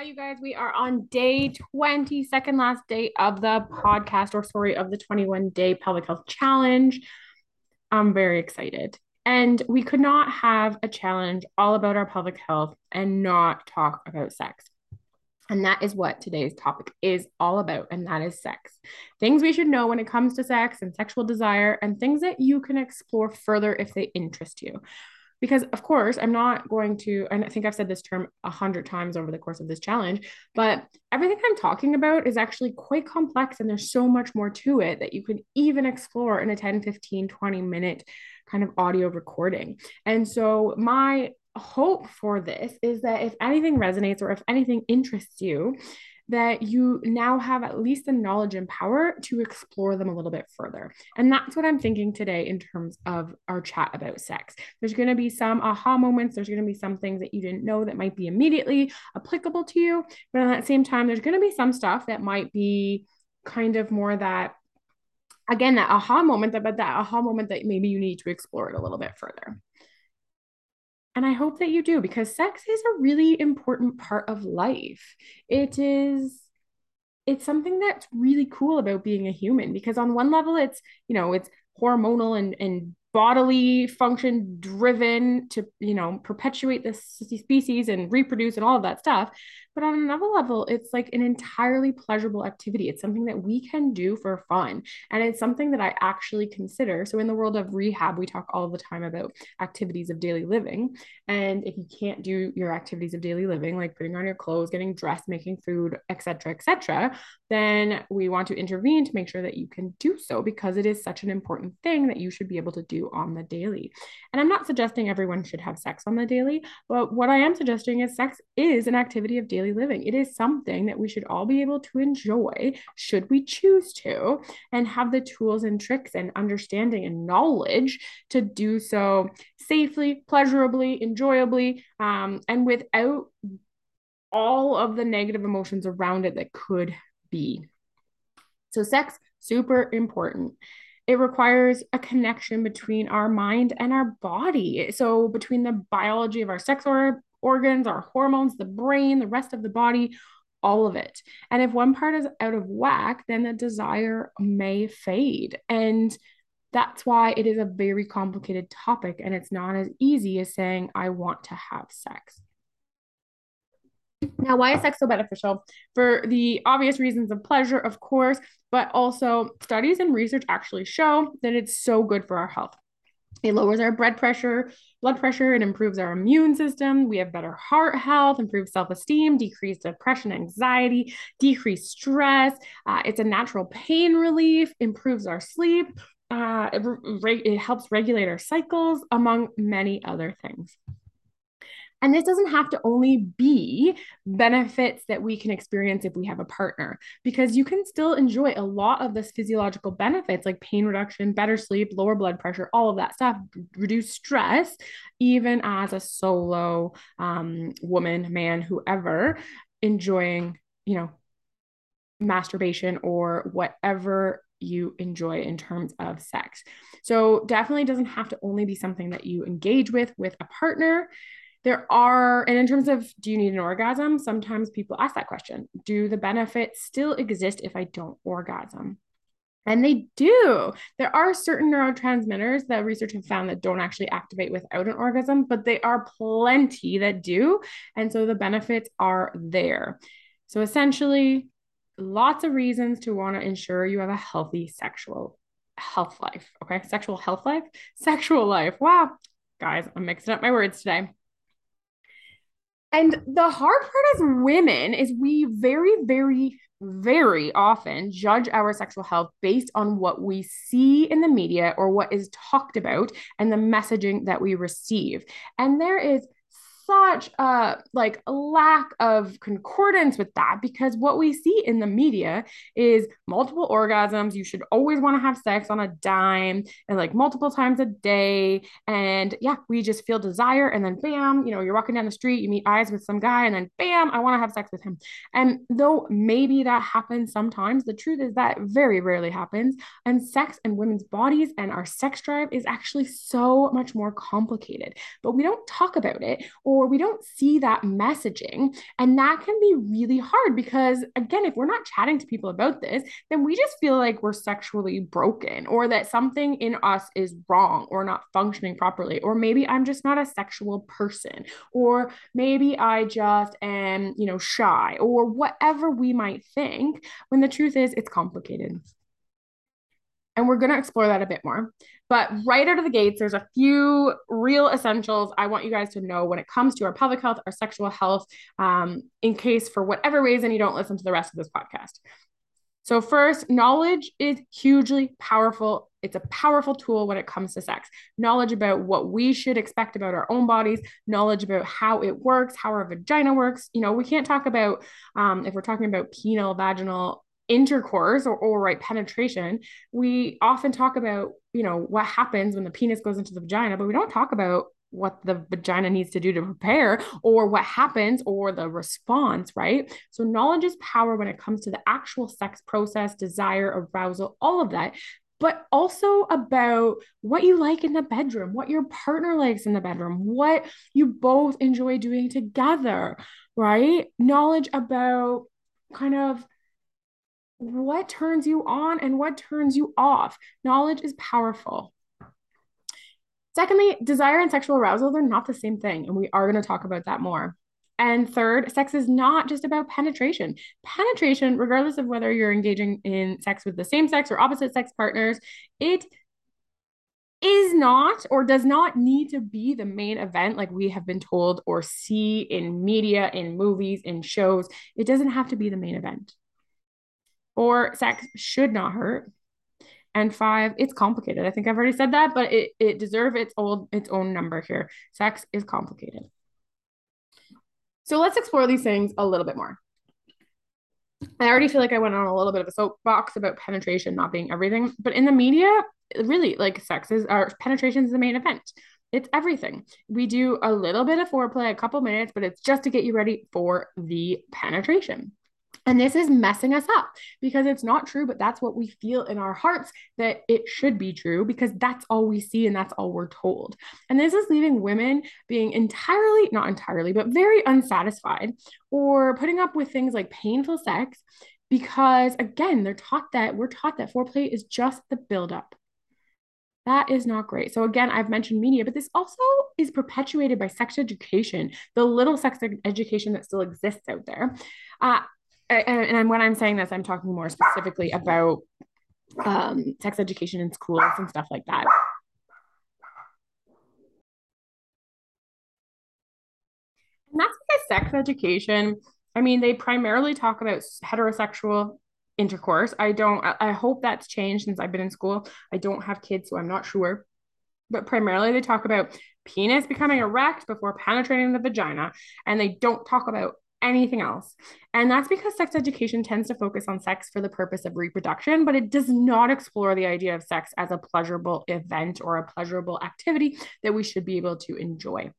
Hi, you guys. We are on day 20, second last day of the podcast, or story of the 21 day pelvic health challenge. I'm very excited. And we could not have a challenge all about our pelvic health and not talk about sex. And that is what today's topic is all about, and that is sex. Things we should know when it comes to sex and sexual desire, and things that you can explore further if they interest you because of course i'm not going to and i think i've said this term a hundred times over the course of this challenge but everything i'm talking about is actually quite complex and there's so much more to it that you can even explore in a 10 15 20 minute kind of audio recording. And so my hope for this is that if anything resonates or if anything interests you that you now have at least the knowledge and power to explore them a little bit further. And that's what I'm thinking today in terms of our chat about sex. There's going to be some aha moments, there's going to be some things that you didn't know that might be immediately applicable to you. But at that same time, there's going to be some stuff that might be kind of more that again that aha moment but that aha moment that maybe you need to explore it a little bit further and I hope that you do because sex is a really important part of life. It is it's something that's really cool about being a human because on one level it's, you know, it's hormonal and and bodily function driven to you know perpetuate this species and reproduce and all of that stuff but on another level it's like an entirely pleasurable activity it's something that we can do for fun and it's something that i actually consider so in the world of rehab we talk all the time about activities of daily living and if you can't do your activities of daily living like putting on your clothes getting dressed making food etc etc then we want to intervene to make sure that you can do so because it is such an important thing that you should be able to do on the daily. And I'm not suggesting everyone should have sex on the daily, but what I am suggesting is sex is an activity of daily living. It is something that we should all be able to enjoy should we choose to and have the tools and tricks and understanding and knowledge to do so safely, pleasurably, enjoyably, um, and without all of the negative emotions around it that could be. So, sex, super important it requires a connection between our mind and our body. So, between the biology of our sex or- organs, our hormones, the brain, the rest of the body, all of it. And if one part is out of whack, then the desire may fade. And that's why it is a very complicated topic. And it's not as easy as saying, I want to have sex. Now, why is sex so beneficial? For the obvious reasons of pleasure, of course, but also studies and research actually show that it's so good for our health. It lowers our blood pressure, blood pressure, it improves our immune system. We have better heart health, improved self-esteem, decreased depression, anxiety, decreased stress. Uh, it's a natural pain relief, improves our sleep. Uh, it, re- it helps regulate our cycles, among many other things. And this doesn't have to only be benefits that we can experience if we have a partner, because you can still enjoy a lot of this physiological benefits like pain reduction, better sleep, lower blood pressure, all of that stuff, reduce stress, even as a solo um, woman, man, whoever, enjoying, you know, masturbation or whatever you enjoy in terms of sex. So definitely doesn't have to only be something that you engage with with a partner there are and in terms of do you need an orgasm sometimes people ask that question do the benefits still exist if i don't orgasm and they do. There are certain neurotransmitters that research have found that don't actually activate without an orgasm, but they are plenty that do. And so the benefits are there. So essentially, lots of reasons to want to ensure you have a healthy sexual health life. Okay. Sexual health life, sexual life. Wow. Guys, I'm mixing up my words today. And the hard part as women is we very, very, very often judge our sexual health based on what we see in the media or what is talked about and the messaging that we receive. And there is such a like lack of concordance with that because what we see in the media is multiple orgasms. You should always want to have sex on a dime and like multiple times a day. And yeah we just feel desire and then bam you know you're walking down the street you meet eyes with some guy and then bam i want to have sex with him. And though maybe that happens sometimes the truth is that very rarely happens. And sex and women's bodies and our sex drive is actually so much more complicated. But we don't talk about it or or we don't see that messaging. And that can be really hard because, again, if we're not chatting to people about this, then we just feel like we're sexually broken or that something in us is wrong or not functioning properly. Or maybe I'm just not a sexual person. Or maybe I just am, you know, shy or whatever we might think when the truth is it's complicated. And we're going to explore that a bit more. But right out of the gates, there's a few real essentials I want you guys to know when it comes to our pelvic health, our sexual health, um, in case for whatever reason you don't listen to the rest of this podcast. So, first, knowledge is hugely powerful. It's a powerful tool when it comes to sex. Knowledge about what we should expect about our own bodies, knowledge about how it works, how our vagina works. You know, we can't talk about, um, if we're talking about penile, vaginal, intercourse or, or right penetration, we often talk about, you know, what happens when the penis goes into the vagina, but we don't talk about what the vagina needs to do to prepare or what happens or the response, right? So, knowledge is power when it comes to the actual sex process, desire, arousal, all of that, but also about what you like in the bedroom, what your partner likes in the bedroom, what you both enjoy doing together, right? Knowledge about kind of what turns you on and what turns you off. Knowledge is powerful. Secondly, desire and sexual arousal, they're not the same thing. And we are going to talk about that more. And third, sex is not just about penetration. Penetration, regardless of whether you're engaging in sex with the same sex or opposite sex partners, it is not or does not need to be the main event like we have been told or see in media, in movies, in shows. It doesn't have to be the main event. Or sex should not hurt. And five, it's complicated. I think I've already said that, but it, it deserves its old its own number here. Sex is complicated. So let's explore these things a little bit more. I already feel like I went on a little bit of a soapbox about penetration not being everything, but in the media, really, like sex is our penetration is the main event. It's everything. We do a little bit of foreplay, a couple minutes, but it's just to get you ready for the penetration. And this is messing us up because it's not true, but that's what we feel in our hearts that it should be true because that's all we see and that's all we're told. And this is leaving women being entirely, not entirely, but very unsatisfied or putting up with things like painful sex because, again, they're taught that we're taught that foreplay is just the buildup. That is not great. So, again, I've mentioned media, but this also is perpetuated by sex education, the little sex education that still exists out there. Uh, and, and when I'm saying this, I'm talking more specifically about um, sex education in schools and stuff like that. And that's because sex education, I mean, they primarily talk about heterosexual intercourse. I don't, I hope that's changed since I've been in school. I don't have kids, so I'm not sure. But primarily they talk about penis becoming erect before penetrating the vagina, and they don't talk about anything else. And that's because sex education tends to focus on sex for the purpose of reproduction, but it does not explore the idea of sex as a pleasurable event or a pleasurable activity that we should be able to enjoy.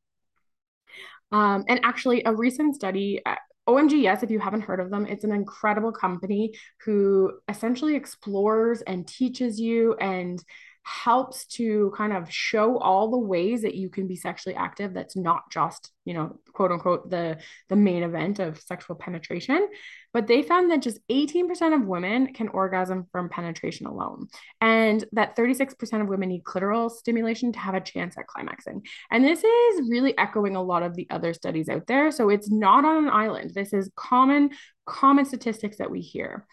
Um, and actually, a recent study, uh, OMGYes, if you haven't heard of them, it's an incredible company who essentially explores and teaches you and helps to kind of show all the ways that you can be sexually active that's not just you know quote unquote the the main event of sexual penetration. But they found that just 18% of women can orgasm from penetration alone. And that 36% of women need clitoral stimulation to have a chance at climaxing. And this is really echoing a lot of the other studies out there. So it's not on an island. This is common common statistics that we hear.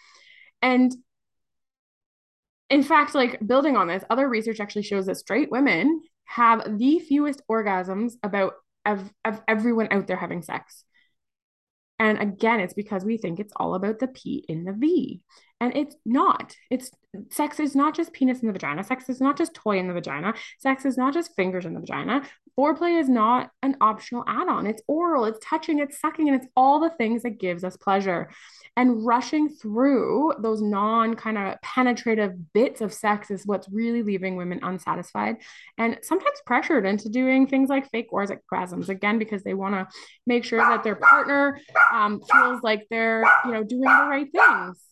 And in fact, like building on this, other research actually shows that straight women have the fewest orgasms about of, of everyone out there having sex. And again, it's because we think it's all about the P in the V. And it's not. It's sex is not just penis in the vagina. Sex is not just toy in the vagina. Sex is not just fingers in the vagina. Foreplay is not an optional add-on. It's oral, it's touching, it's sucking, and it's all the things that gives us pleasure and rushing through those non kind of penetrative bits of sex is what's really leaving women unsatisfied and sometimes pressured into doing things like fake orgasms again because they want to make sure that their partner um, feels like they're you know doing the right things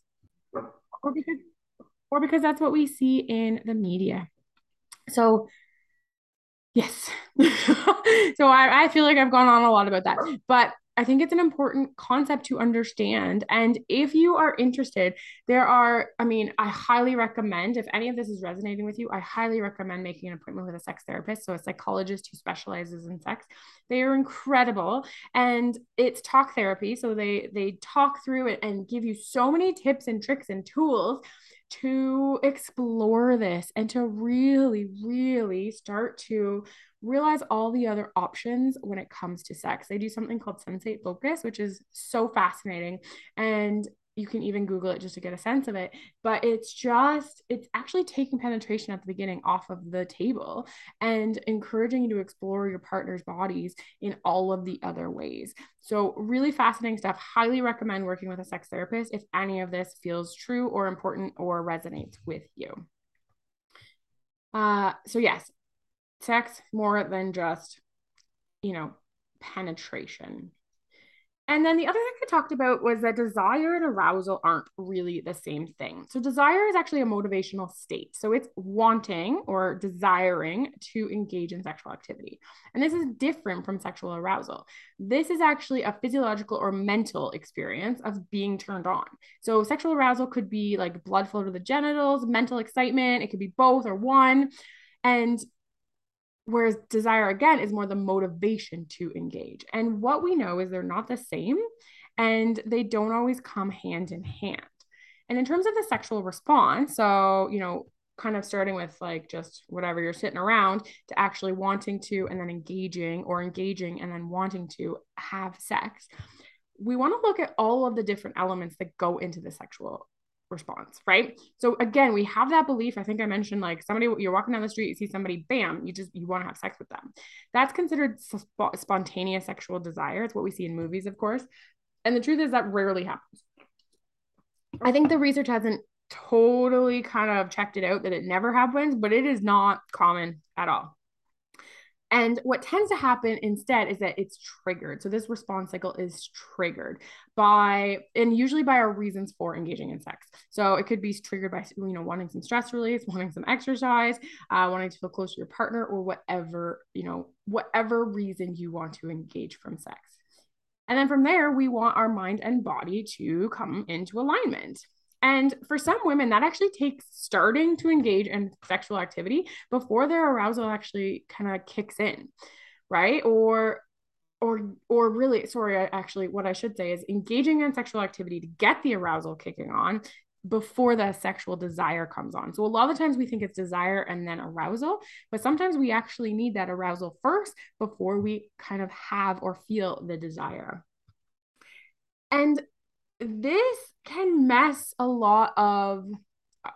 or because or because that's what we see in the media so Yes. so I, I feel like I've gone on a lot about that. But I think it's an important concept to understand. And if you are interested, there are, I mean, I highly recommend, if any of this is resonating with you, I highly recommend making an appointment with a sex therapist. So a psychologist who specializes in sex. They are incredible. And it's talk therapy. So they they talk through it and give you so many tips and tricks and tools to explore this and to really, really start to realize all the other options when it comes to sex. They do something called sensate focus, which is so fascinating. And you can even Google it just to get a sense of it. But it's just, it's actually taking penetration at the beginning off of the table and encouraging you to explore your partner's bodies in all of the other ways. So, really fascinating stuff. Highly recommend working with a sex therapist if any of this feels true or important or resonates with you. Uh, so, yes, sex more than just, you know, penetration. And then the other thing I talked about was that desire and arousal aren't really the same thing. So, desire is actually a motivational state. So, it's wanting or desiring to engage in sexual activity. And this is different from sexual arousal. This is actually a physiological or mental experience of being turned on. So, sexual arousal could be like blood flow to the genitals, mental excitement, it could be both or one. And Whereas desire, again, is more the motivation to engage. And what we know is they're not the same and they don't always come hand in hand. And in terms of the sexual response, so, you know, kind of starting with like just whatever you're sitting around to actually wanting to and then engaging or engaging and then wanting to have sex, we want to look at all of the different elements that go into the sexual response, right? So again, we have that belief. I think I mentioned like somebody you're walking down the street, you see somebody, bam, you just you want to have sex with them. That's considered sp- spontaneous sexual desire. It's what we see in movies, of course. And the truth is that rarely happens. I think the research hasn't totally kind of checked it out that it never happens, but it is not common at all. And what tends to happen instead is that it's triggered. So this response cycle is triggered by, and usually by our reasons for engaging in sex. So it could be triggered by, you know, wanting some stress release, wanting some exercise, uh, wanting to feel close to your partner, or whatever, you know, whatever reason you want to engage from sex. And then from there, we want our mind and body to come into alignment. And for some women, that actually takes starting to engage in sexual activity before their arousal actually kind of kicks in, right? Or or or really sorry actually what i should say is engaging in sexual activity to get the arousal kicking on before the sexual desire comes on. So a lot of times we think it's desire and then arousal, but sometimes we actually need that arousal first before we kind of have or feel the desire. And this can mess a lot of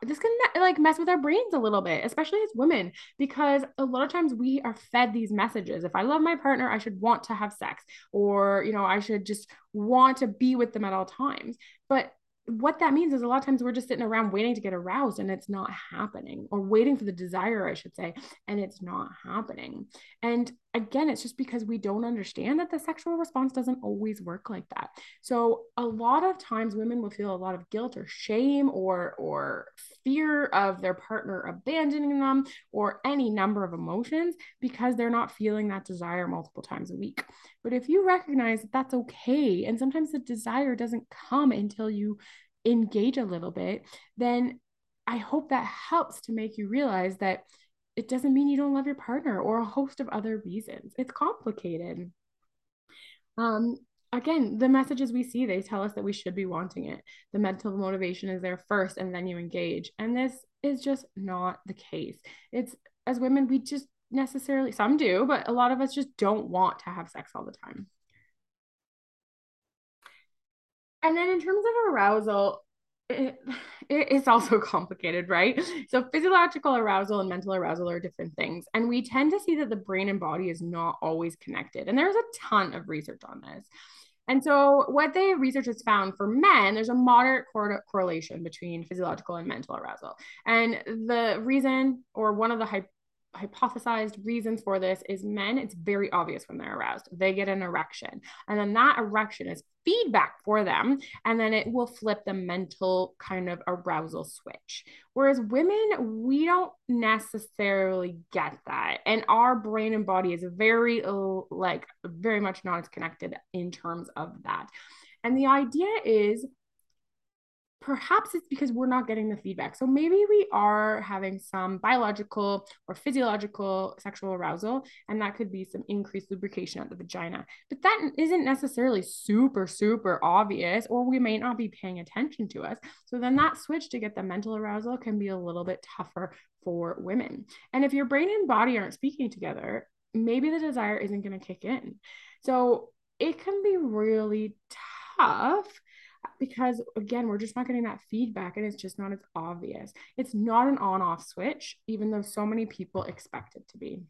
this can like mess with our brains a little bit, especially as women, because a lot of times we are fed these messages. If I love my partner, I should want to have sex, or, you know, I should just want to be with them at all times. But what that means is a lot of times we're just sitting around waiting to get aroused and it's not happening or waiting for the desire i should say and it's not happening and again it's just because we don't understand that the sexual response doesn't always work like that. So a lot of times women will feel a lot of guilt or shame or or fear of their partner abandoning them or any number of emotions because they're not feeling that desire multiple times a week. But if you recognize that that's okay and sometimes the desire doesn't come until you engage a little bit, then I hope that helps to make you realize that it doesn't mean you don't love your partner or a host of other reasons. It's complicated. Um, again, the messages we see, they tell us that we should be wanting it. The mental motivation is there first, and then you engage. And this is just not the case. It's as women, we just necessarily, some do, but a lot of us just don't want to have sex all the time. And then in terms of arousal, it, it's also complicated, right? So, physiological arousal and mental arousal are different things. And we tend to see that the brain and body is not always connected. And there's a ton of research on this. And so, what the research has found for men, there's a moderate cor- correlation between physiological and mental arousal. And the reason, or one of the hypothesized reasons for this is men, it's very obvious when they're aroused. They get an erection, and then that erection is feedback for them, and then it will flip the mental kind of arousal switch. Whereas women, we don't necessarily get that, and our brain and body is very, like, very much not as connected in terms of that. And the idea is perhaps it's because we're not getting the feedback. So maybe we are having some biological or physiological sexual arousal, and that could be some increased lubrication at the vagina. But that isn't necessarily super, super obvious, or we may not be paying attention to us. So then that switch to get the mental arousal can be a little bit tougher for women. And if your brain and body aren't speaking together, maybe the desire isn't going to kick in. So it can be really tough because again we're just not getting that feedback and it's just not as obvious it's not an on off switch even though so many people expect it to be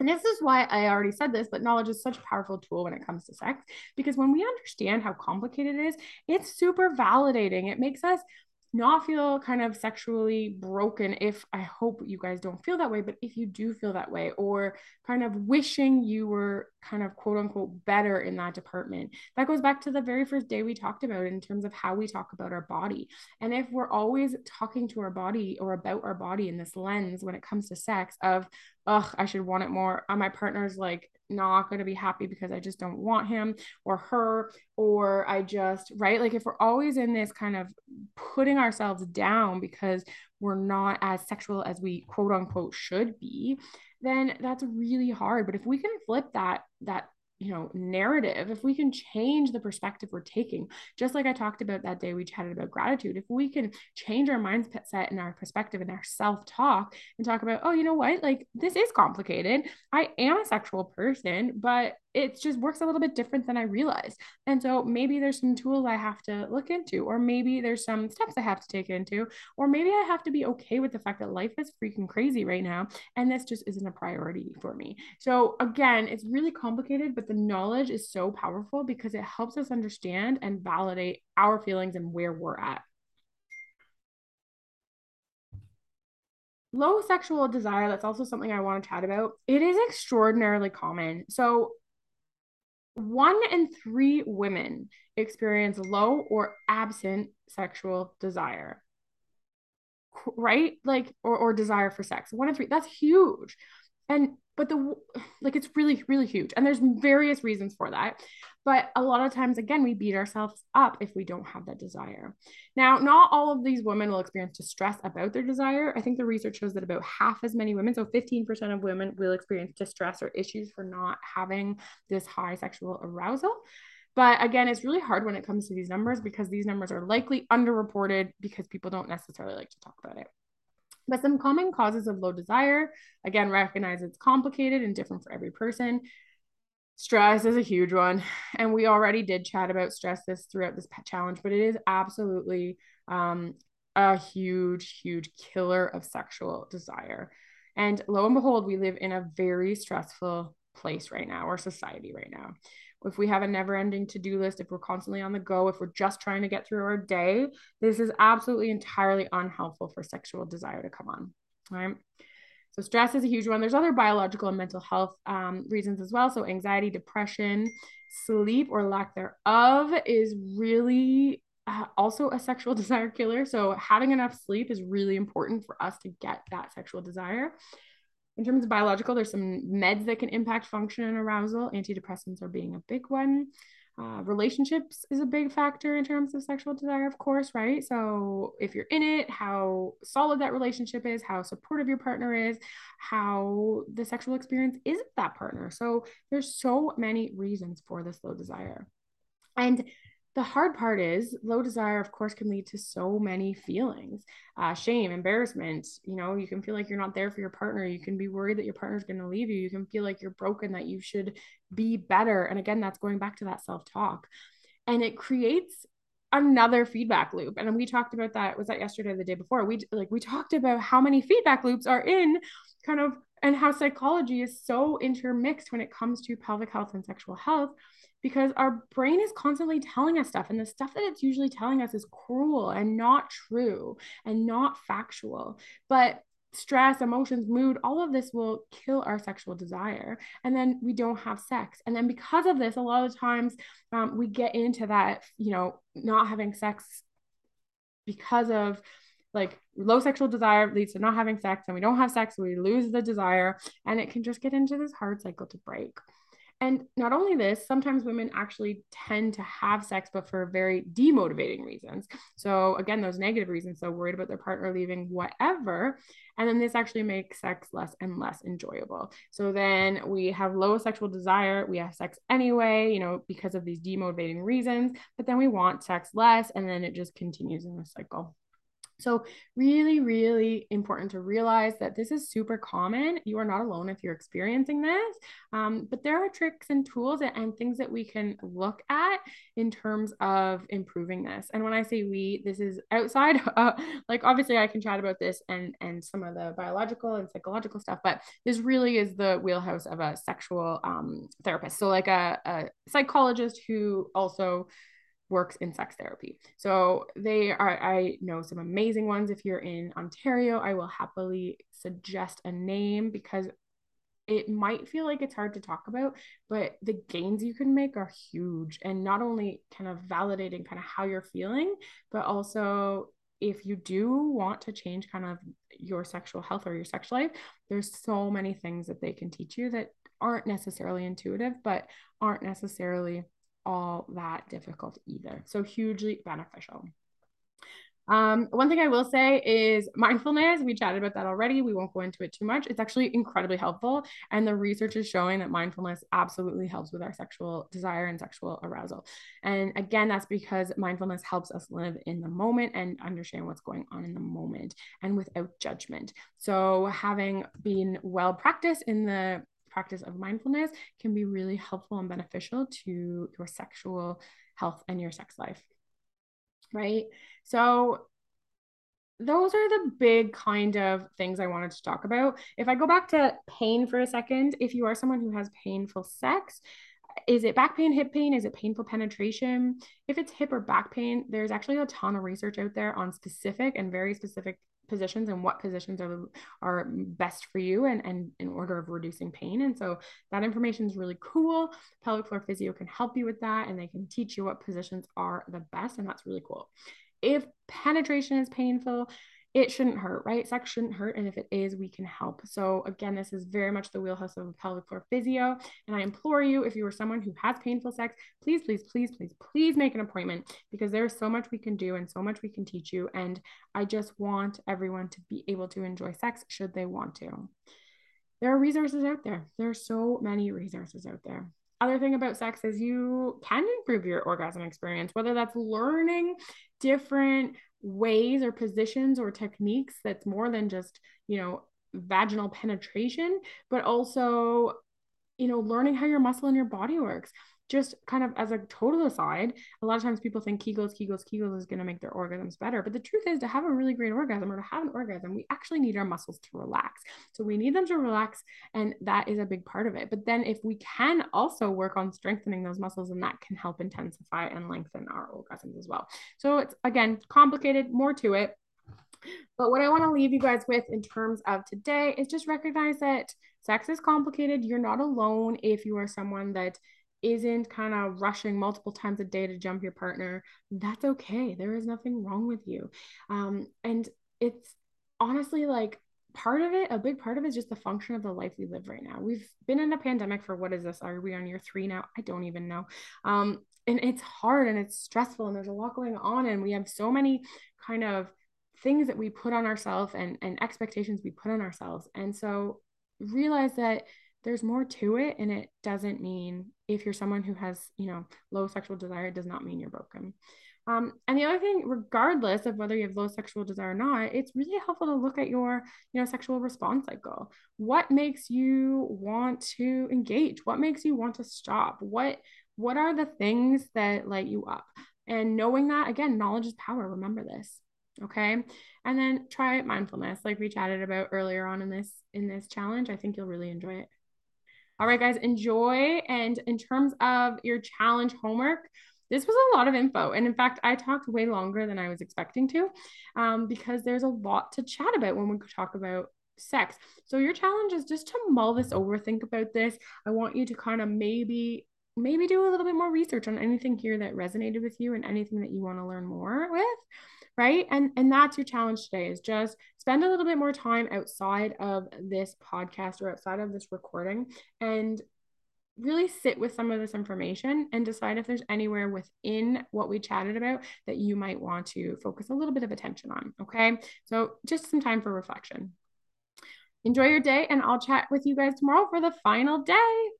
and this is why I already said this, but knowledge is such a powerful tool when it comes to sex because when we understand how complicated it is, it's super validating. It makes us not feel kind of sexually broken if I hope you guys don't feel that way, but if you do feel that way, or kind of wishing you were kind of quote unquote better in that department, that goes back to the very first day we talked about in terms of how we talk about our body. And if we're always talking to our body or about our body in this lens when it comes to sex of, ugh, I should want it more, uh, my partner's like, not going to be happy because I just don't want him or her, or I just, right? Like if we're always in this kind of putting ourselves down because we're not as sexual as we quote unquote should be, then that's really hard. But if we can flip that, that you know narrative if we can change the perspective we're taking just like i talked about that day we chatted about gratitude if we can change our mindset and our perspective and our self-talk and talk about oh you know what? Like this is complicated. I am a sexual person but it just works a little bit different than I realized. And so maybe there's some tools I have to look into, or maybe there's some steps I have to take into, or maybe I have to be okay with the fact that life is freaking crazy right now. And this just isn't a priority for me. So again, it's really complicated, but the knowledge is so powerful because it helps us understand and validate our feelings and where we're at. low sexual desire that's also something i want to chat about it is extraordinarily common so one in three women experience low or absent sexual desire. Right? Like or, or desire for sex. One in three that's huge and but the like it's really really huge. And there's various reasons for that. But a lot of times again we beat ourselves up if we don't have that desire. Now not all of these women will experience distress about their desire. I think the research shows that about half as many women so 15% of women will experience distress or issues for not having this high sexual arousal. But again, it's really hard when it comes to these numbers because these numbers are likely underreported because people don't necessarily like to talk about it. But some common causes of low desire, again, recognize it's complicated and different for every person. Stress is a huge one. And we already did chat about stress this throughout this challenge, but it is absolutely um, a huge, huge killer of sexual desire. And lo and behold, we live in a very stressful place right now, or society right now if we have a never ending to do list, if we're constantly on the go, if we're just trying to get through our day, this is absolutely entirely unhelpful for sexual desire to come on. Right. So, stress is a huge one. There's other biological and mental health um, reasons as well. So, anxiety, depression, sleep or lack thereof is really uh, also a sexual desire killer. So, having enough sleep is really important for us to get that sexual desire. In terms of biological, there's some meds that can impact function and arousal. Antidepressants are being a big one. Uh, relationships is a big factor in terms of sexual desire, of course, right? So if you're in it, how solid that relationship is, how supportive your partner is, how the sexual experience is with that partner. So there's so many reasons for this low desire. And the hard part is low desire of course can lead to so many feelings uh, shame embarrassment you know you can feel like you're not there for your partner you can be worried that your partner's going to leave you you can feel like you're broken that you should be better and again that's going back to that self-talk. And it creates another feedback loop and we talked about that was that yesterday or the day before? We like we talked about how many feedback loops are in kind of and how psychology is so intermixed when it comes to pelvic health and sexual health because our brain is constantly telling us stuff and the stuff that it's usually telling us is cruel and not true and not factual but stress, emotions, mood, all of this will kill our sexual desire. And then we don't have sex. And then because of this, a lot of times um, we get into that, you know, not having sex because of like low sexual desire leads to not having sex and we don't have sex we lose the desire and it can just get into this hard cycle to break and not only this, sometimes women actually tend to have sex, but for very demotivating reasons. So, again, those negative reasons. So, worried about their partner leaving, whatever. And then this actually makes sex less and less enjoyable. So, then we have low sexual desire. We have sex anyway, you know, because of these demotivating reasons. But then we want sex less. And then it just continues in a cycle. So, really, really important to realize that this is super common. You are not alone if you're experiencing this, um, but there are tricks and tools and, and things that we can look at in terms of improving this. And when I say we, this is outside. Uh, like, obviously, I can chat about this and and some of the biological and psychological stuff, but this really is the wheelhouse of a sexual um, therapist. So, like a, a psychologist who also works in sex therapy. So they are, I know some amazing ones. If you're in Ontario, I will happily suggest a name because it might feel like it's hard to talk about, but the gains you can make are huge. And not only kind of validating kind of how you're feeling, but also if you do want to change kind of your sexual health or your sex life, there's so many things that they can teach you that aren't necessarily intuitive, but aren't necessarily all that difficult either. So hugely beneficial. Um, one thing I will say is mindfulness. We chatted about that already. We won't go into it too much. It's actually incredibly helpful. And the research is showing that mindfulness absolutely helps with our sexual desire and sexual arousal. And again, that's because mindfulness helps us live in the moment and understand what's going on in the moment and without judgment. So, having been well practiced in the practice of mindfulness can be really helpful and beneficial to your sexual health and your sex life. Right. So, those are the big kind of things I wanted to talk about. If I go back to pain for a second, if you are someone who has painful sex, is it back pain, hip pain? Is it painful penetration? If it's hip or back pain, there's actually a ton of research out there on specific and very specific positions and what positions are are best for you and and in order of reducing pain and so that information is really cool pelvic floor physio can help you with that and they can teach you what positions are the best and that's really cool if penetration is painful it shouldn't hurt, right? Sex shouldn't hurt. And if it is, we can help. So, again, this is very much the wheelhouse of pelvic floor physio. And I implore you, if you are someone who has painful sex, please, please, please, please, please make an appointment because there's so much we can do and so much we can teach you. And I just want everyone to be able to enjoy sex should they want to. There are resources out there. There are so many resources out there other thing about sex is you can improve your orgasm experience, whether that's learning different ways or positions or techniques that's more than just, you know, vaginal penetration, but also, you know, learning how your muscle and your body works just kind of as a total aside, a lot of times people think Kegels, Kegels, Kegels is going to make their orgasms better. But the truth is, to have a really great orgasm or to have an orgasm, we actually need our muscles to relax. So we need them to relax, and that is a big part of it. But then if we can also work on strengthening those muscles, and that can help intensify and lengthen our orgasms as well. So it's again complicated, more to it. But what I want to leave you guys with in terms of today is just recognize that sex is complicated. You're not alone if you are someone that isn't kind of rushing multiple times a day to jump your partner, that's okay. There is nothing wrong with you. Um, and it's honestly like part of it, a big part of it is just the function of the life we live right now. We've been in a pandemic for what is this? Are we on year three now? I don't even know. Um, and it's hard and it's stressful and there's a lot going on. And we have so many kind of things that we put on ourselves and, and expectations we put on ourselves. And so realize that there's more to it and it doesn't mean if you're someone who has you know low sexual desire it does not mean you're broken. Um, and the other thing regardless of whether you have low sexual desire or not it's really helpful to look at your you know sexual response cycle. What makes you want to engage? What makes you want to stop? What what are the things that light you up? And knowing that again knowledge is power. Remember this okay? And then try mindfulness like we chatted about earlier on in this in this challenge. I think you'll really enjoy it all right, guys, enjoy. And in terms of your challenge homework, this was a lot of info. And in fact, I talked way longer than I was expecting to um, because there's a lot to chat about when we talk about sex. So your challenge is just to mull this over, think about this. I want you to kind of maybe maybe do a little bit more research on anything here that resonated with you and anything that you want to learn more with right and and that's your challenge today is just spend a little bit more time outside of this podcast or outside of this recording and really sit with some of this information and decide if there's anywhere within what we chatted about that you might want to focus a little bit of attention on. Okay. So just some time for reflection. Enjoy your day, and I'll chat with you guys tomorrow for the final day.